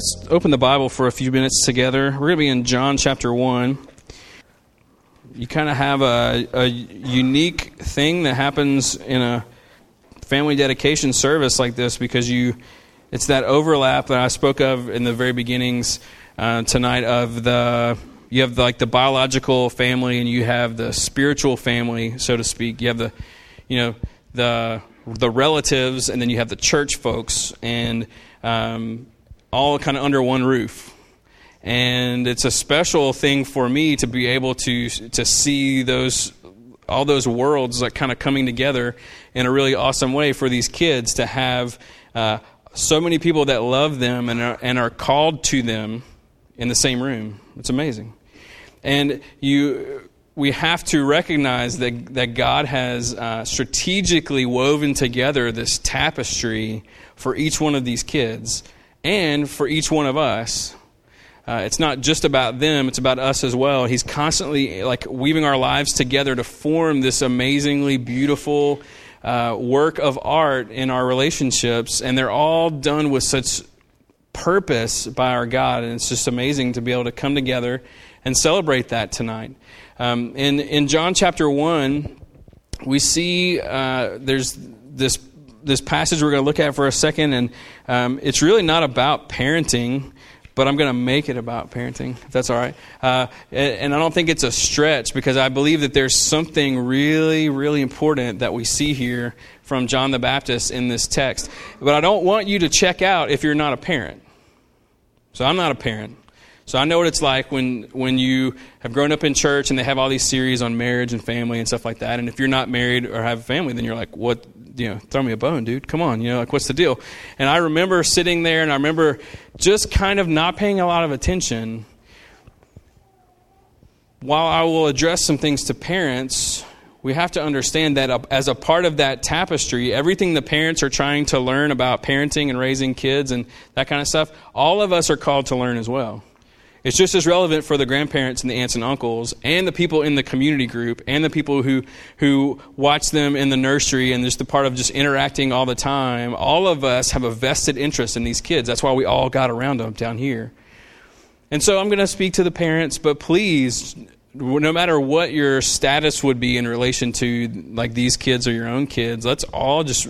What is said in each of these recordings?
Let's open the Bible for a few minutes together. We're going to be in John chapter 1. You kind of have a, a unique thing that happens in a family dedication service like this because you it's that overlap that I spoke of in the very beginnings uh, tonight of the you have the, like the biological family and you have the spiritual family so to speak you have the you know the the relatives and then you have the church folks and um, all kind of under one roof. And it's a special thing for me to be able to to see those all those worlds like kind of coming together in a really awesome way for these kids to have uh, so many people that love them and are, and are called to them in the same room. It's amazing. And you we have to recognize that, that God has uh, strategically woven together this tapestry for each one of these kids and for each one of us. Uh, it's not just about them, it's about us as well. He's constantly like weaving our lives together to form this amazingly beautiful uh, work of art in our relationships, and they're all done with such purpose by our God, and it's just amazing to be able to come together and celebrate that tonight. Um, in, in John chapter 1, we see uh, there's this this passage we're going to look at for a second, and um, it's really not about parenting, but I'm going to make it about parenting, if that's all right. Uh, and I don't think it's a stretch because I believe that there's something really, really important that we see here from John the Baptist in this text. But I don't want you to check out if you're not a parent. So I'm not a parent. So I know what it's like when, when you have grown up in church and they have all these series on marriage and family and stuff like that. And if you're not married or have a family, then you're like, what, you know, throw me a bone, dude. Come on, you know, like what's the deal? And I remember sitting there and I remember just kind of not paying a lot of attention. While I will address some things to parents, we have to understand that uh, as a part of that tapestry, everything the parents are trying to learn about parenting and raising kids and that kind of stuff, all of us are called to learn as well. It's just as relevant for the grandparents and the aunts and uncles and the people in the community group and the people who, who watch them in the nursery and just the part of just interacting all the time. All of us have a vested interest in these kids. That's why we all got around them down here. And so I'm going to speak to the parents, but please, no matter what your status would be in relation to like these kids or your own kids, let's all just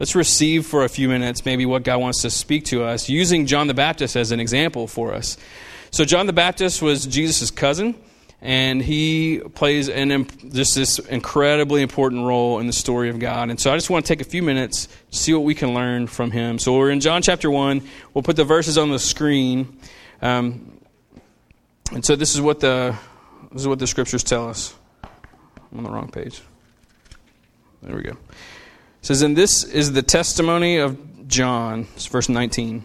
let's receive for a few minutes maybe what God wants to speak to us using John the Baptist as an example for us. So John the Baptist was Jesus' cousin, and he plays an just this incredibly important role in the story of God. And so I just want to take a few minutes to see what we can learn from him. So we're in John chapter one. We'll put the verses on the screen. Um, and so this is what the this is what the scriptures tell us. I'm on the wrong page. There we go. It says, and this is the testimony of John, it's verse 19.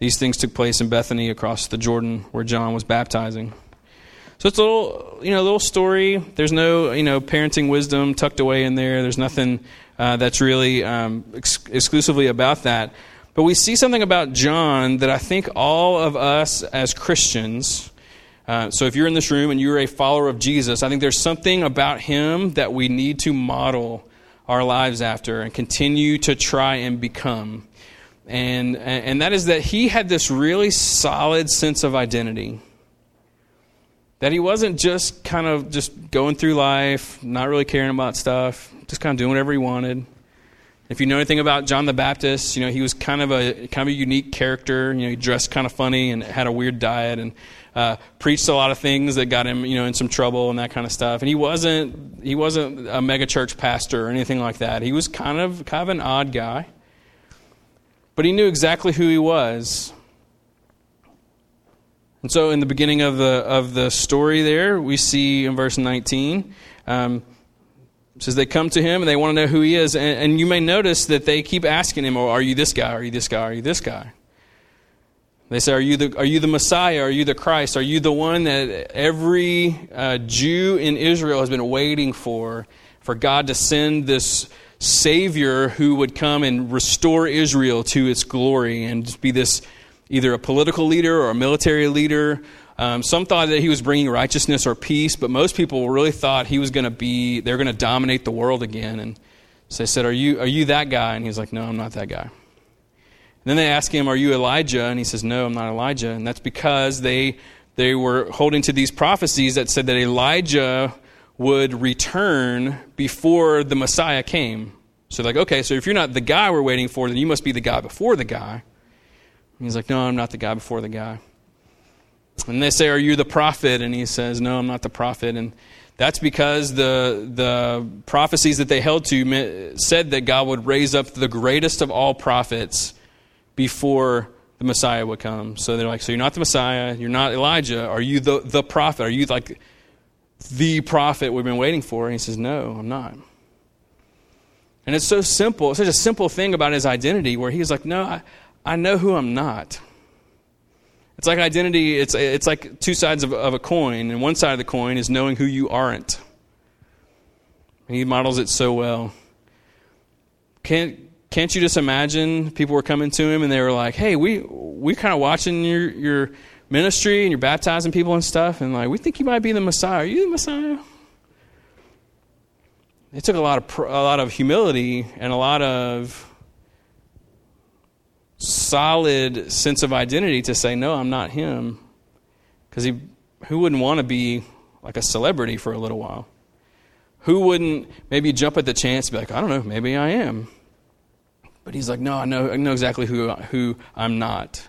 These things took place in Bethany across the Jordan where John was baptizing. So it's a little, you know, little story. There's no, you know, parenting wisdom tucked away in there. There's nothing uh, that's really um, ex- exclusively about that. But we see something about John that I think all of us as Christians, uh, so if you're in this room and you're a follower of Jesus, I think there's something about him that we need to model our lives after and continue to try and become and, and that is that he had this really solid sense of identity. That he wasn't just kind of just going through life, not really caring about stuff, just kind of doing whatever he wanted. If you know anything about John the Baptist, you know he was kind of a kind of a unique character. You know, he dressed kind of funny and had a weird diet and uh, preached a lot of things that got him, you know, in some trouble and that kind of stuff. And he wasn't he wasn't a megachurch pastor or anything like that. He was kind of kind of an odd guy, but he knew exactly who he was. And so, in the beginning of the of the story, there we see in verse 19. Um, says they come to him and they want to know who he is. And, and, you may notice that they keep asking him, oh, Are you this guy? Are you this guy? Are you this guy? They say, Are you the, are you the Messiah? Are you the Christ? Are you the one that every uh, Jew in Israel has been waiting for? For God to send this Savior who would come and restore Israel to its glory and be this either a political leader or a military leader. Um, some thought that he was bringing righteousness or peace, but most people really thought he was going to be, they're going to dominate the world again. And so they said, are you, are you that guy? And he's like, No, I'm not that guy. And then they ask him, Are you Elijah? And he says, No, I'm not Elijah. And that's because they, they were holding to these prophecies that said that Elijah would return before the Messiah came. So, like, okay, so if you're not the guy we're waiting for, then you must be the guy before the guy. And he's like, No, I'm not the guy before the guy. And they say, Are you the prophet? And he says, No, I'm not the prophet. And that's because the, the prophecies that they held to said that God would raise up the greatest of all prophets before the Messiah would come. So they're like, so you're not the Messiah, you're not Elijah. Are you the, the prophet? Are you like the prophet we've been waiting for? And he says, no, I'm not. And it's so simple, it's such a simple thing about his identity where he's like, no, I, I know who I'm not. It's like identity, it's, it's like two sides of, of a coin, and one side of the coin is knowing who you aren't. And he models it so well. Can't, can't you just imagine people were coming to him and they were like, "Hey, we we kind of watching your your ministry and you're baptizing people and stuff, and like we think you might be the Messiah. Are you the Messiah?" It took a lot of a lot of humility and a lot of solid sense of identity to say, "No, I'm not him," because he who wouldn't want to be like a celebrity for a little while? Who wouldn't maybe jump at the chance to be like, "I don't know, maybe I am." But he's like, no, I know, I know exactly who, who I'm not.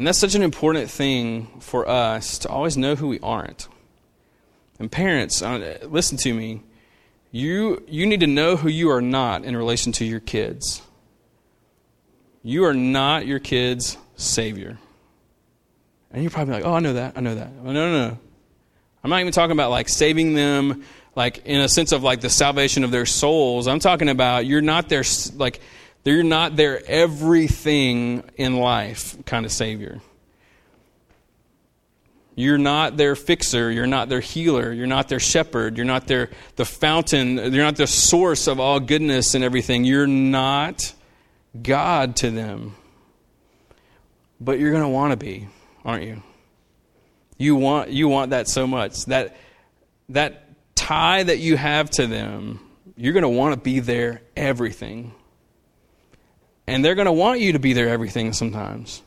And that's such an important thing for us to always know who we aren't. And parents, uh, listen to me. You, you need to know who you are not in relation to your kids. You are not your kid's savior. And you're probably like, oh, I know that. I know that. no, no, no. I'm not even talking about like saving them like in a sense of like the salvation of their souls. I'm talking about you're not their like you're not their everything in life kind of savior. You're not their fixer, you're not their healer, you're not their shepherd, you're not their the fountain, you're not the source of all goodness and everything. You're not God to them. But you're going to want to be, aren't you? You want you want that so much. That that tie that you have to them, you're going to want to be their everything. And they're going to want you to be their everything sometimes.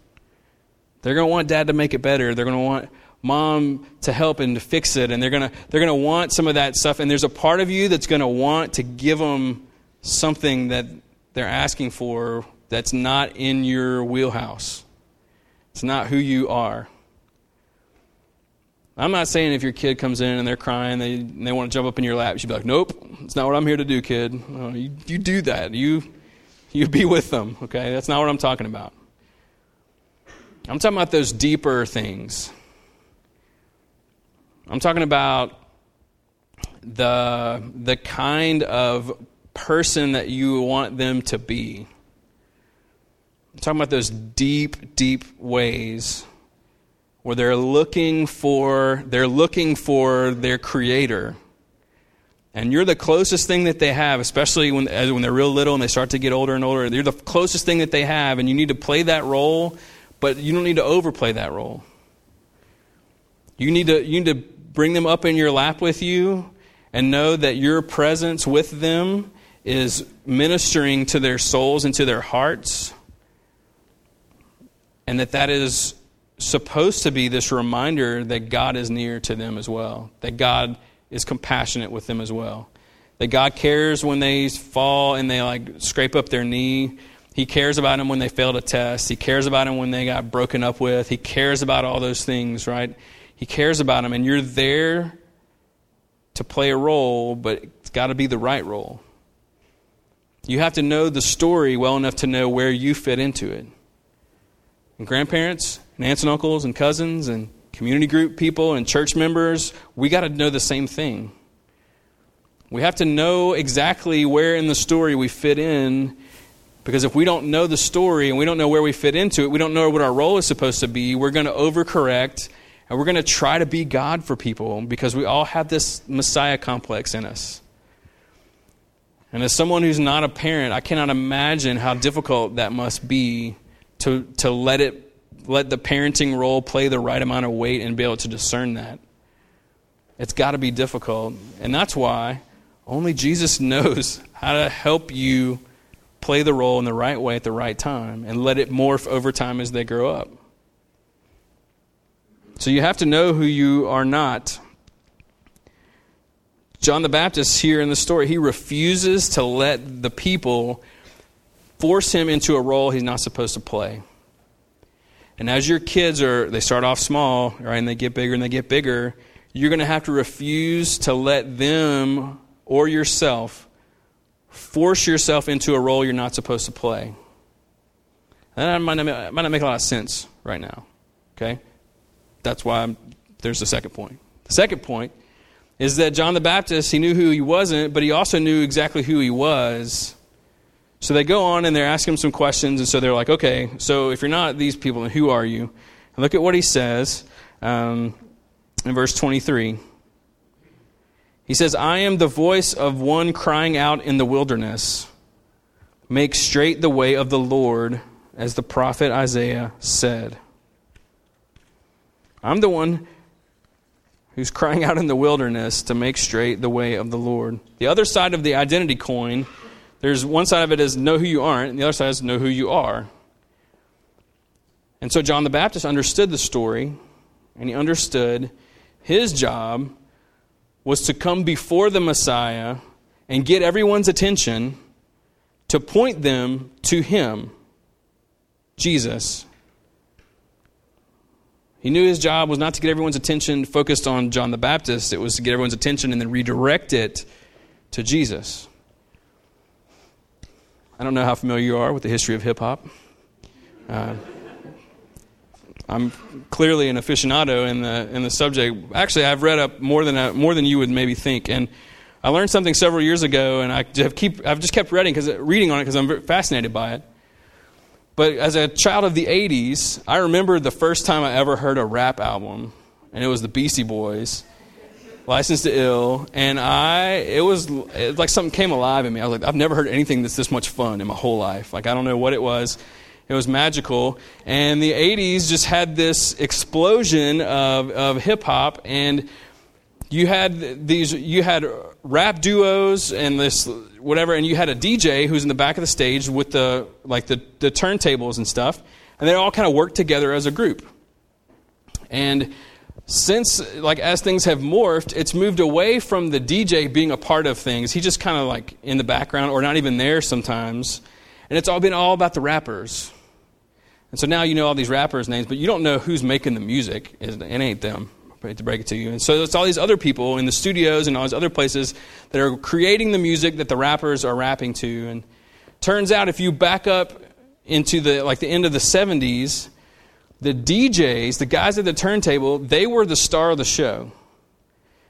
They're going to want dad to make it better. They're going to want mom to help and to fix it. And they're going to, they're going to want some of that stuff. And there's a part of you that's going to want to give them something that they're asking for that's not in your wheelhouse. It's not who you are. I'm not saying if your kid comes in and they're crying, they, they want to jump up in your lap, you should be like, nope, it's not what I'm here to do, kid. Uh, you, you do that. You, you be with them, okay? That's not what I'm talking about. I'm talking about those deeper things. I'm talking about the, the kind of person that you want them to be. I'm talking about those deep, deep ways where they're looking for they're looking for their creator and you're the closest thing that they have especially when, when they're real little and they start to get older and older. You're the closest thing that they have and you need to play that role but you don't need to overplay that role. You need to you need to bring them up in your lap with you and know that your presence with them is ministering to their souls and to their hearts and that that is supposed to be this reminder that God is near to them as well, that God is compassionate with them as well. that God cares when they fall and they like scrape up their knee. He cares about them when they failed a test. He cares about them when they got broken up with. He cares about all those things, right? He cares about them, and you're there to play a role, but it's got to be the right role. You have to know the story well enough to know where you fit into it. And grandparents, and aunts and uncles, and cousins, and community group people, and church members, we got to know the same thing. We have to know exactly where in the story we fit in because if we don't know the story and we don't know where we fit into it, we don't know what our role is supposed to be, we're going to overcorrect and we're going to try to be God for people because we all have this Messiah complex in us. And as someone who's not a parent, I cannot imagine how difficult that must be to, to let it let the parenting role play the right amount of weight and be able to discern that. It's got to be difficult. And that's why only Jesus knows how to help you play the role in the right way at the right time and let it morph over time as they grow up. So you have to know who you are not. John the Baptist, here in the story, he refuses to let the people force him into a role he's not supposed to play. And as your kids are, they start off small, right, and they get bigger and they get bigger, you're going to have to refuse to let them or yourself force yourself into a role you're not supposed to play. And that might not, might not make a lot of sense right now. Okay? That's why I'm, there's the second point. The second point is that John the Baptist, he knew who he wasn't, but he also knew exactly who he was. So they go on and they're asking him some questions, and so they're like, okay, so if you're not these people, then who are you? And look at what he says um, in verse 23. He says, I am the voice of one crying out in the wilderness, make straight the way of the Lord, as the prophet Isaiah said. I'm the one who's crying out in the wilderness to make straight the way of the Lord. The other side of the identity coin, there's one side of it is know who you aren't, and the other side is know who you are. And so John the Baptist understood the story, and he understood his job was to come before the Messiah and get everyone's attention to point them to him, Jesus. He knew his job was not to get everyone's attention focused on John the Baptist, it was to get everyone's attention and then redirect it to Jesus. I don't know how familiar you are with the history of hip hop. Uh, I'm clearly an aficionado in the in the subject. Actually, I've read up more than a, more than you would maybe think, and I learned something several years ago, and I have keep I've just kept reading because reading on it because I'm fascinated by it. But as a child of the 80s, I remember the first time I ever heard a rap album, and it was the Beastie Boys, Licensed to Ill, and I, it was, it like something came alive in me. I was like, I've never heard anything that's this much fun in my whole life. Like, I don't know what it was. It was magical. And the 80s just had this explosion of, of hip hop, and you had these, you had rap duos and this whatever, and you had a DJ who's in the back of the stage with the like the, the turntables and stuff, and they all kind of worked together as a group. And since like as things have morphed, it's moved away from the DJ being a part of things. He's just kind of like in the background or not even there sometimes. And it's all been all about the rappers. And so now you know all these rappers' names, but you don't know who's making the music. It ain't them to break it to you. And so it's all these other people in the studios and all these other places that are creating the music that the rappers are rapping to. And turns out if you back up into the like the end of the 70s, the DJs, the guys at the turntable, they were the star of the show.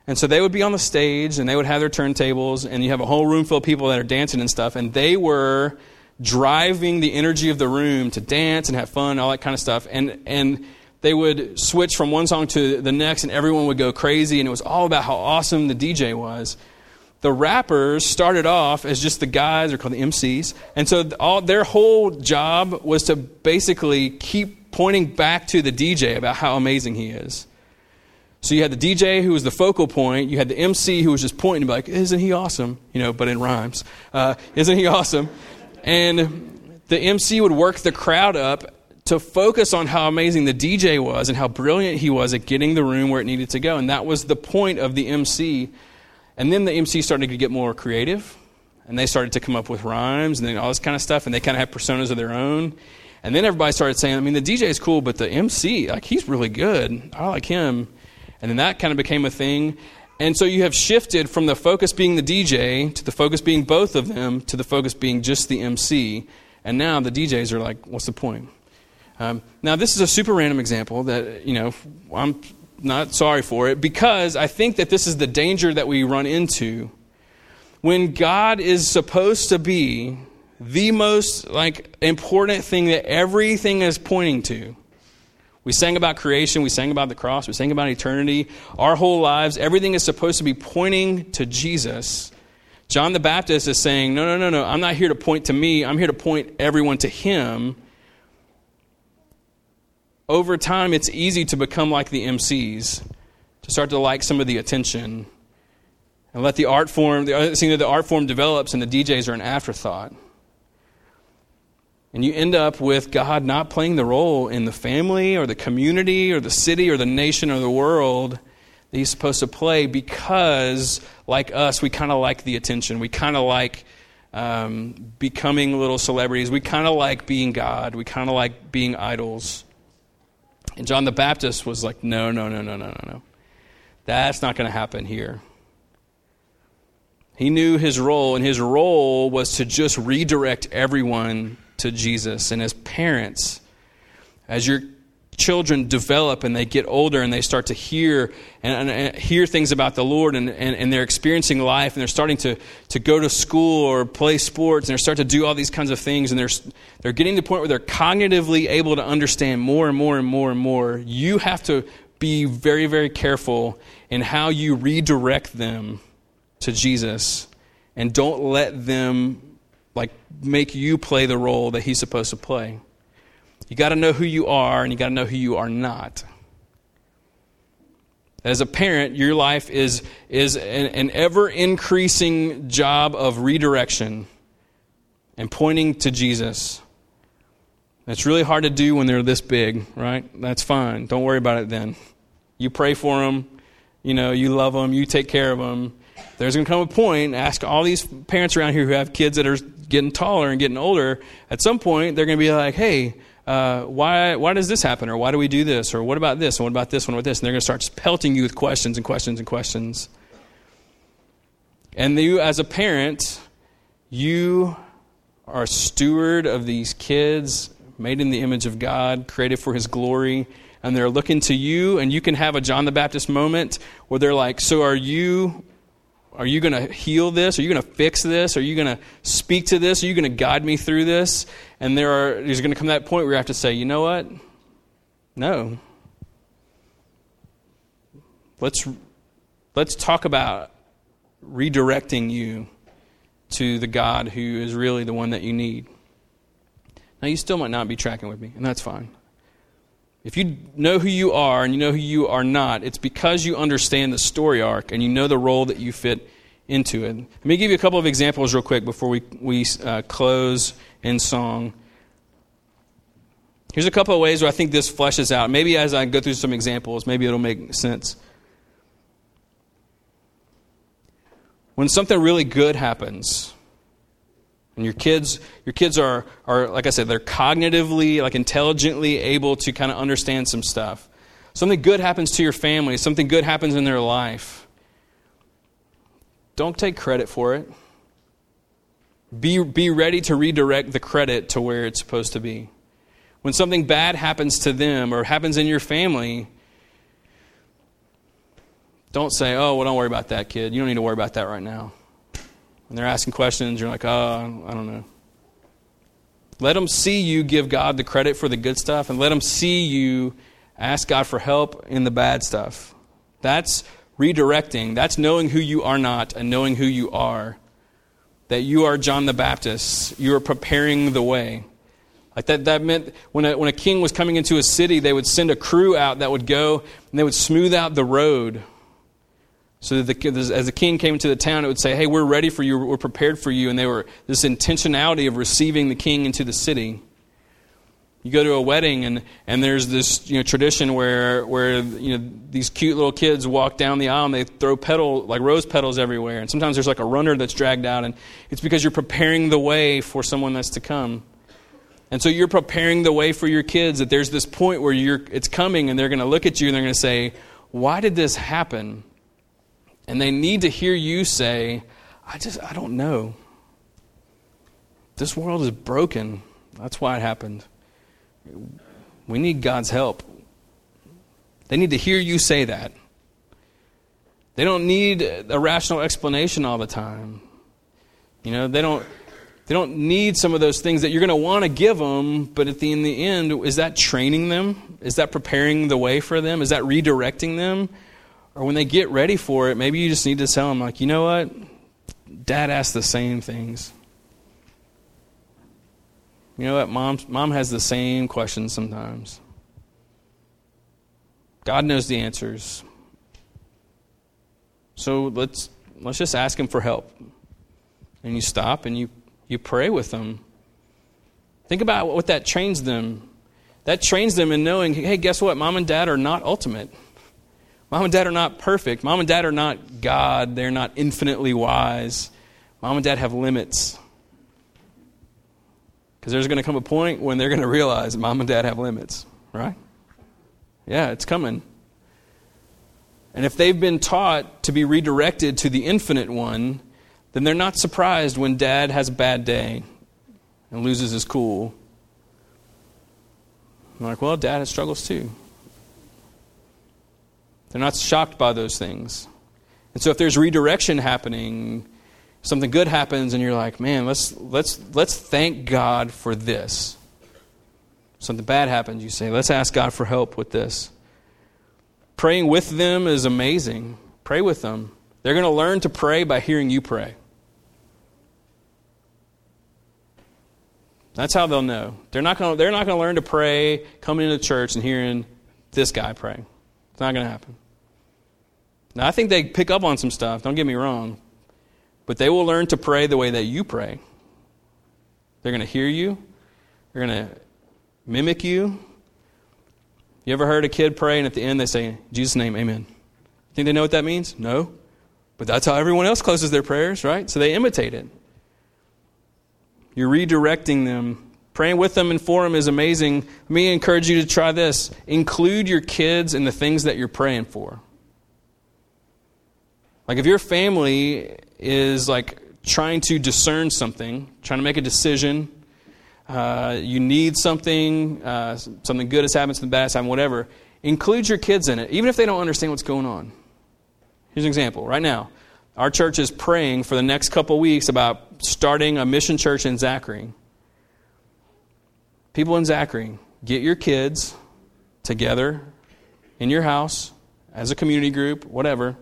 And so they would be on the stage and they would have their turntables and you have a whole room full of people that are dancing and stuff and they were driving the energy of the room to dance and have fun, all that kind of stuff. And and they would switch from one song to the next and everyone would go crazy and it was all about how awesome the DJ was. The rappers started off as just the guys, they're called the MCs. And so all, their whole job was to basically keep pointing back to the DJ about how amazing he is. So you had the DJ who was the focal point. You had the MC who was just pointing, like, "Isn't he awesome?" You know, but in rhymes. Uh, Isn't he awesome? And the MC would work the crowd up to focus on how amazing the DJ was and how brilliant he was at getting the room where it needed to go. And that was the point of the MC. And then the MC started to get more creative, and they started to come up with rhymes and all this kind of stuff, and they kind of have personas of their own. And then everybody started saying, I mean, the DJ is cool, but the MC, like, he's really good. I like him. And then that kind of became a thing. And so you have shifted from the focus being the DJ to the focus being both of them to the focus being just the MC. And now the DJs are like, what's the point? Um, now, this is a super random example that, you know, I'm not sorry for it because I think that this is the danger that we run into when God is supposed to be the most like important thing that everything is pointing to. We sang about creation, we sang about the cross, we sang about eternity. Our whole lives, everything is supposed to be pointing to Jesus. John the Baptist is saying, No, no, no, no, I'm not here to point to me, I'm here to point everyone to him over time, it's easy to become like the MCs, to start to like some of the attention, and let the art form, uh, seeing that the art form develops and the DJs are an afterthought. And you end up with God not playing the role in the family or the community or the city or the nation or the world that He's supposed to play because, like us, we kind of like the attention. We kind of like um, becoming little celebrities. We kind of like being God. We kind of like being idols. And John the Baptist was like, no, no, no, no, no, no, no. That's not going to happen here. He knew his role, and his role was to just redirect everyone to Jesus. And as parents, as your children develop and they get older and they start to hear and, and, hear things about the Lord and, and, and, they're experiencing life and they're starting to, to go to school or play sports and they're starting to do all these kinds of things and they're, they're getting to the point where they're cognitively able to understand more and more and more and more, you have to be very, very careful in how you redirect them to Jesus and don't let them like make you play the role that he's supposed to play. You got to know who you are, and you got to know who you are not. As a parent, your life is, is an, an ever increasing job of redirection and pointing to Jesus. It's really hard to do when they're this big, right? That's fine. Don't worry about it then. You pray for them, you know, you love them, you take care of them. There's going to come a point, ask all these parents around here who have kids that are getting taller and getting older, at some point they're going to be like, hey, uh, why, why does this happen? Or why do we do this? Or what about this? And what about this? And what about this? And they're going to start pelting you with questions and questions and questions. And you, as a parent, you are steward of these kids made in the image of God, created for His glory. And they're looking to you, and you can have a John the Baptist moment where they're like, So are you are you going to heal this? Are you going to fix this? Are you going to speak to this? Are you going to guide me through this? And there are, there's going to come that point where you have to say, you know what? No. Let's, let's talk about redirecting you to the God who is really the one that you need. Now, you still might not be tracking with me, and that's fine. If you know who you are and you know who you are not, it's because you understand the story arc and you know the role that you fit into it. Let me give you a couple of examples real quick before we, we uh, close in song. Here's a couple of ways where I think this fleshes out. Maybe as I go through some examples, maybe it'll make sense. When something really good happens, and your kids, your kids are, are, like I said, they're cognitively, like intelligently able to kind of understand some stuff. Something good happens to your family, something good happens in their life. Don't take credit for it. Be, be ready to redirect the credit to where it's supposed to be. When something bad happens to them or happens in your family, don't say, oh, well, don't worry about that, kid. You don't need to worry about that right now and they're asking questions, you're like, oh, I don't know. Let them see you give God the credit for the good stuff, and let them see you ask God for help in the bad stuff. That's redirecting. That's knowing who you are not and knowing who you are. That you are John the Baptist. You are preparing the way. Like that, that meant when a, when a king was coming into a city, they would send a crew out that would go and they would smooth out the road so the, as the king came into the town, it would say, Hey, we're ready for you, we're prepared for you. And they were this intentionality of receiving the king into the city. You go to a wedding and, and there's this you know, tradition where, where you know, these cute little kids walk down the aisle and they throw petal, like rose petals everywhere. And sometimes there's like a runner that's dragged out. And it's because you're preparing the way for someone that's to come. And so you're preparing the way for your kids that there's this point where you're, it's coming and they're going to look at you and they're going to say, Why did this happen? And they need to hear you say, I just, I don't know. This world is broken. That's why it happened. We need God's help. They need to hear you say that. They don't need a rational explanation all the time. You know, they don't they don't need some of those things that you're going to want to give them, but at the in the end, is that training them? Is that preparing the way for them? Is that redirecting them? Or when they get ready for it, maybe you just need to tell them like, "You know what? Dad asked the same things. You know what? Mom, mom has the same questions sometimes. God knows the answers. So let's, let's just ask Him for help. And you stop and you, you pray with them. Think about what that trains them. That trains them in knowing hey, guess what? Mom and dad are not ultimate. Mom and dad are not perfect. Mom and dad are not God. They're not infinitely wise. Mom and dad have limits. Because there's going to come a point when they're going to realize mom and dad have limits, right? Yeah, it's coming. And if they've been taught to be redirected to the infinite one, then they're not surprised when dad has a bad day and loses his cool. I'm like, well, dad has struggles too. They're not shocked by those things. And so if there's redirection happening, something good happens and you're like, man, let's, let's, let's thank God for this. Something bad happens, you say, let's ask God for help with this. Praying with them is amazing. Pray with them. They're going to learn to pray by hearing you pray. That's how they'll know. They're not going to, they're not going to learn to pray coming into church and hearing this guy pray. It's not going to happen. Now, I think they pick up on some stuff, don't get me wrong, but they will learn to pray the way that you pray. They're going to hear you, they're going to mimic you. You ever heard a kid pray and at the end they say, Jesus' name, amen? You think they know what that means? No. But that's how everyone else closes their prayers, right? So they imitate it. You're redirecting them. Praying with them and for them is amazing. Let me encourage you to try this. Include your kids in the things that you're praying for. Like if your family is like trying to discern something, trying to make a decision, uh, you need something, uh, something good has happened, something bad has happened, whatever, include your kids in it, even if they don't understand what's going on. Here's an example. Right now, our church is praying for the next couple weeks about starting a mission church in Zachary. People in Zachary, get your kids together in your house as a community group, whatever,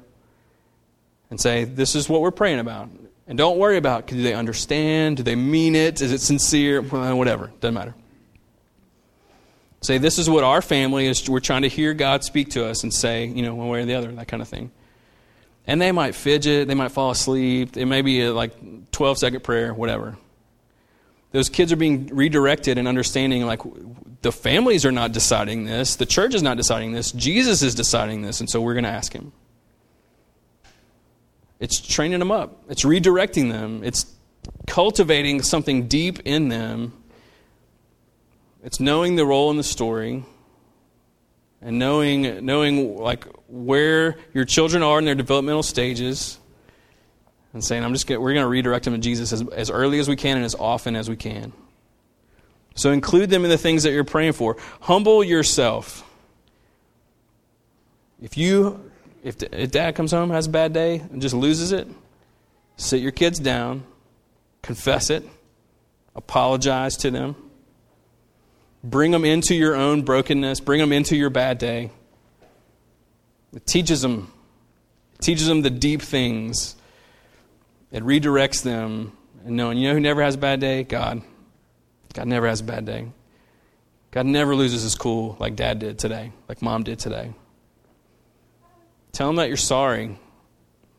and say, This is what we're praying about. And don't worry about do they understand? Do they mean it? Is it sincere? Whatever. Doesn't matter. Say, This is what our family is. We're trying to hear God speak to us and say, you know, one way or the other, that kind of thing. And they might fidget, they might fall asleep. It may be a, like 12 second prayer, whatever. Those kids are being redirected and understanding like the families are not deciding this, the church is not deciding this, Jesus is deciding this, and so we're going to ask him. It's training them up, it's redirecting them, it's cultivating something deep in them. It's knowing the role in the story and knowing knowing like where your children are in their developmental stages and saying I'm just gonna, we're going to redirect them to Jesus as, as early as we can and as often as we can. So include them in the things that you're praying for. Humble yourself. If you if, if dad comes home, has a bad day, and just loses it, sit your kids down, confess it, apologize to them, bring them into your own brokenness, bring them into your bad day. It teaches them, it teaches them the deep things. It redirects them and knowing, you know who never has a bad day? God. God never has a bad day. God never loses his cool like dad did today, like mom did today. Tell them that you're sorry.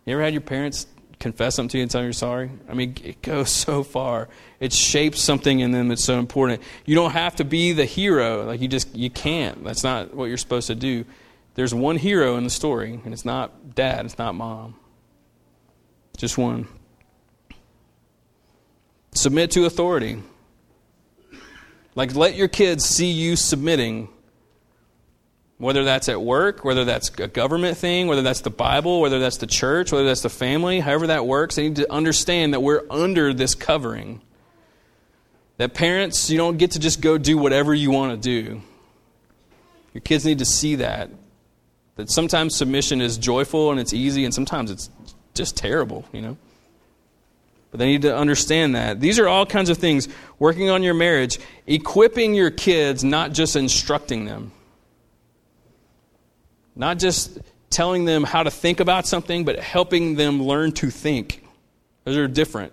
You ever had your parents confess something to you and tell them you're sorry. I mean, it goes so far. It shapes something in them that's so important. You don't have to be the hero. Like you just you can't. That's not what you're supposed to do. There's one hero in the story, and it's not dad, it's not mom. Just one. Submit to authority. Like let your kids see you submitting whether that's at work, whether that's a government thing, whether that's the Bible, whether that's the church, whether that's the family, however that works, they need to understand that we're under this covering. That parents, you don't get to just go do whatever you want to do. Your kids need to see that. That sometimes submission is joyful and it's easy, and sometimes it's just terrible, you know? But they need to understand that. These are all kinds of things. Working on your marriage, equipping your kids, not just instructing them. Not just telling them how to think about something, but helping them learn to think. Those are different.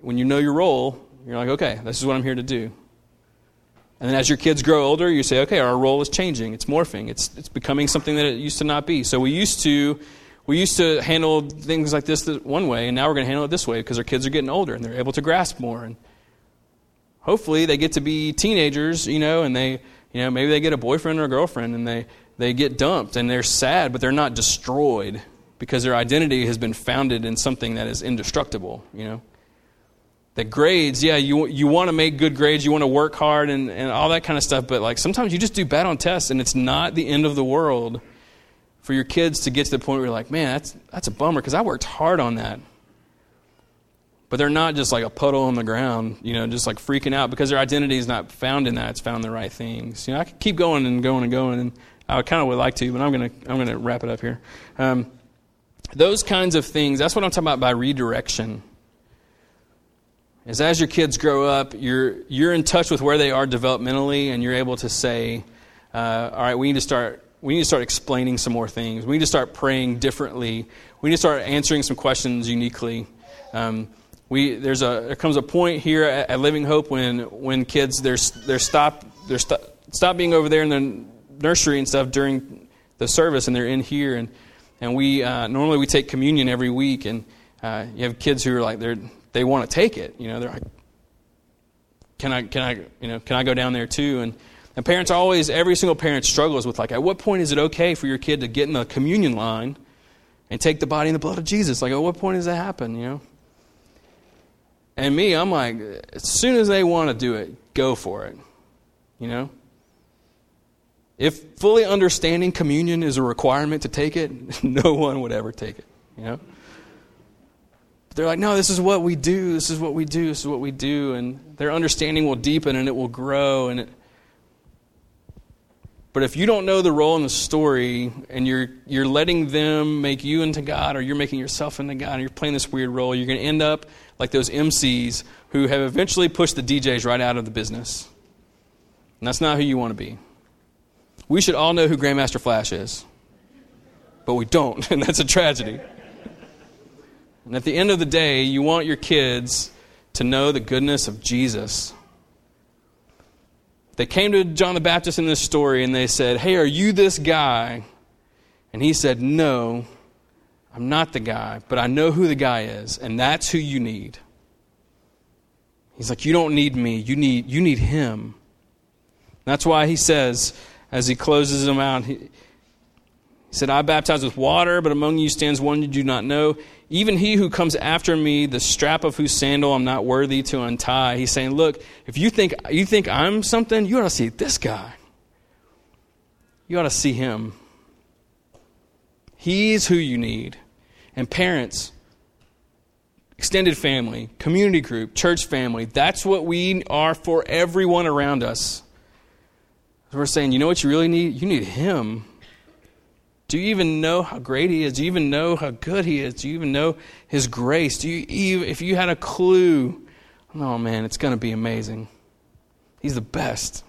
When you know your role, you're like, okay, this is what I'm here to do. And then as your kids grow older, you say, okay, our role is changing. It's morphing. It's, it's becoming something that it used to not be. So we used to, we used to handle things like this one way, and now we're going to handle it this way because our kids are getting older and they're able to grasp more. And hopefully they get to be teenagers, you know, and they, you know, maybe they get a boyfriend or a girlfriend and they, they get dumped and they're sad, but they're not destroyed because their identity has been founded in something that is indestructible, you know. The grades, yeah, you, you want to make good grades, you want to work hard and, and all that kind of stuff, but like sometimes you just do bad on tests and it's not the end of the world for your kids to get to the point where you're like, man, that's, that's a bummer because I worked hard on that. But they're not just like a puddle on the ground, you know, just like freaking out because their identity is not found in that. It's found in the right things. You know, I could keep going and going and going, and I kind of would like to, but I'm gonna I'm gonna wrap it up here. Um, those kinds of things. That's what I'm talking about by redirection. Is as your kids grow up, you're you're in touch with where they are developmentally, and you're able to say, uh, "All right, we need to start we need to start explaining some more things. We need to start praying differently. We need to start answering some questions uniquely. Um, we there's a there comes a point here at, at Living Hope when when kids they're they're stop they're stop, stop being over there in the nursery and stuff during the service and they're in here and and we uh, normally we take communion every week and uh, you have kids who are like they're they want to take it you know they're like can I can I you know can I go down there too? And and parents always every single parent struggles with like at what point is it okay for your kid to get in the communion line and take the body and the blood of Jesus? Like at what point does that happen? You know and me, I'm like, as soon as they want to do it, go for it. You know? If fully understanding communion is a requirement to take it, no one would ever take it. You know? But they're like, no, this is what we do. This is what we do. This is what we do. And their understanding will deepen and it will grow. And it, but if you don't know the role in the story and you're, you're letting them make you into God or you're making yourself into God and you're playing this weird role, you're going to end up like those MCs who have eventually pushed the DJs right out of the business. And that's not who you want to be. We should all know who Grandmaster Flash is, but we don't, and that's a tragedy. And at the end of the day, you want your kids to know the goodness of Jesus. They came to John the Baptist in this story and they said, Hey, are you this guy? And he said, No, I'm not the guy, but I know who the guy is, and that's who you need. He's like, You don't need me, you need, you need him. That's why he says, as he closes them out, he, he said, I baptize with water, but among you stands one you do not know. Even he who comes after me, the strap of whose sandal I'm not worthy to untie. He's saying, Look, if you think, you think I'm something, you ought to see this guy. You ought to see him. He's who you need. And parents, extended family, community group, church family, that's what we are for everyone around us. We're saying, you know what you really need? You need Him. Do you even know how great He is? Do you even know how good He is? Do you even know His grace? Do you even, if you had a clue, oh man, it's going to be amazing. He's the best.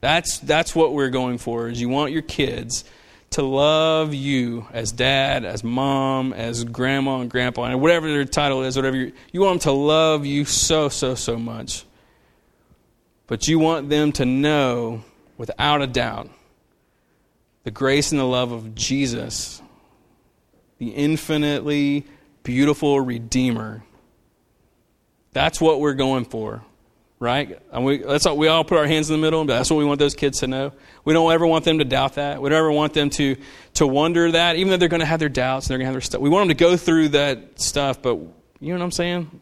That's, that's what we're going for, is you want your kids to love you as dad, as mom, as grandma and grandpa, and whatever their title is, whatever you, you want them to love you so, so, so much. But you want them to know without a doubt the grace and the love of Jesus, the infinitely beautiful Redeemer. That's what we're going for, right? And we, that's what, we all put our hands in the middle, that's what we want those kids to know. We don't ever want them to doubt that. We don't ever want them to, to wonder that, even though they're going to have their doubts and they're going to have their stuff. We want them to go through that stuff, but you know what I'm saying?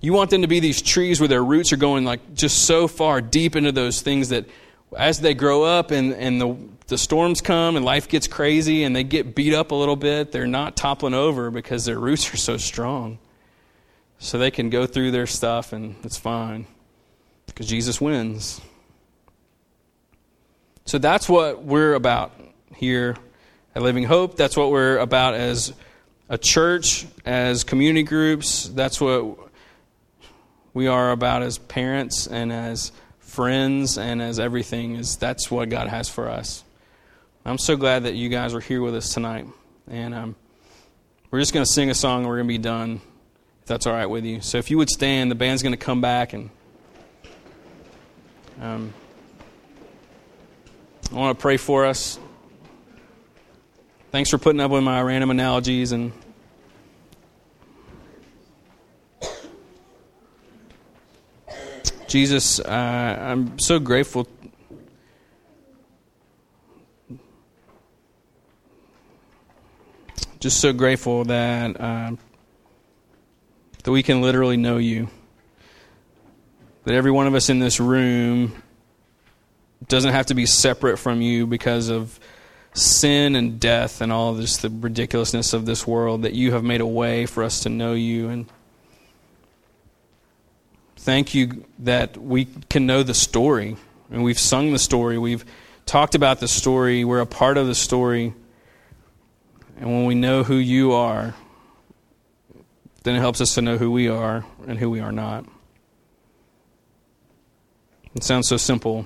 You want them to be these trees where their roots are going like just so far deep into those things that as they grow up and, and the, the storms come and life gets crazy and they get beat up a little bit, they're not toppling over because their roots are so strong. So they can go through their stuff and it's fine because Jesus wins. So that's what we're about here at Living Hope. That's what we're about as a church, as community groups. That's what we are about as parents and as friends and as everything is that's what God has for us. I'm so glad that you guys are here with us tonight. And um, we're just going to sing a song and we're going to be done, if that's all right with you. So if you would stand, the band's going to come back and um, I want to pray for us. Thanks for putting up with my random analogies and Jesus, uh, I'm so grateful. Just so grateful that uh, that we can literally know you. That every one of us in this room doesn't have to be separate from you because of sin and death and all this the ridiculousness of this world. That you have made a way for us to know you and Thank you that we can know the story. And we've sung the story. We've talked about the story. We're a part of the story. And when we know who you are, then it helps us to know who we are and who we are not. It sounds so simple.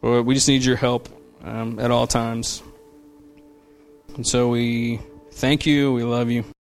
But we just need your help um, at all times. And so we thank you. We love you.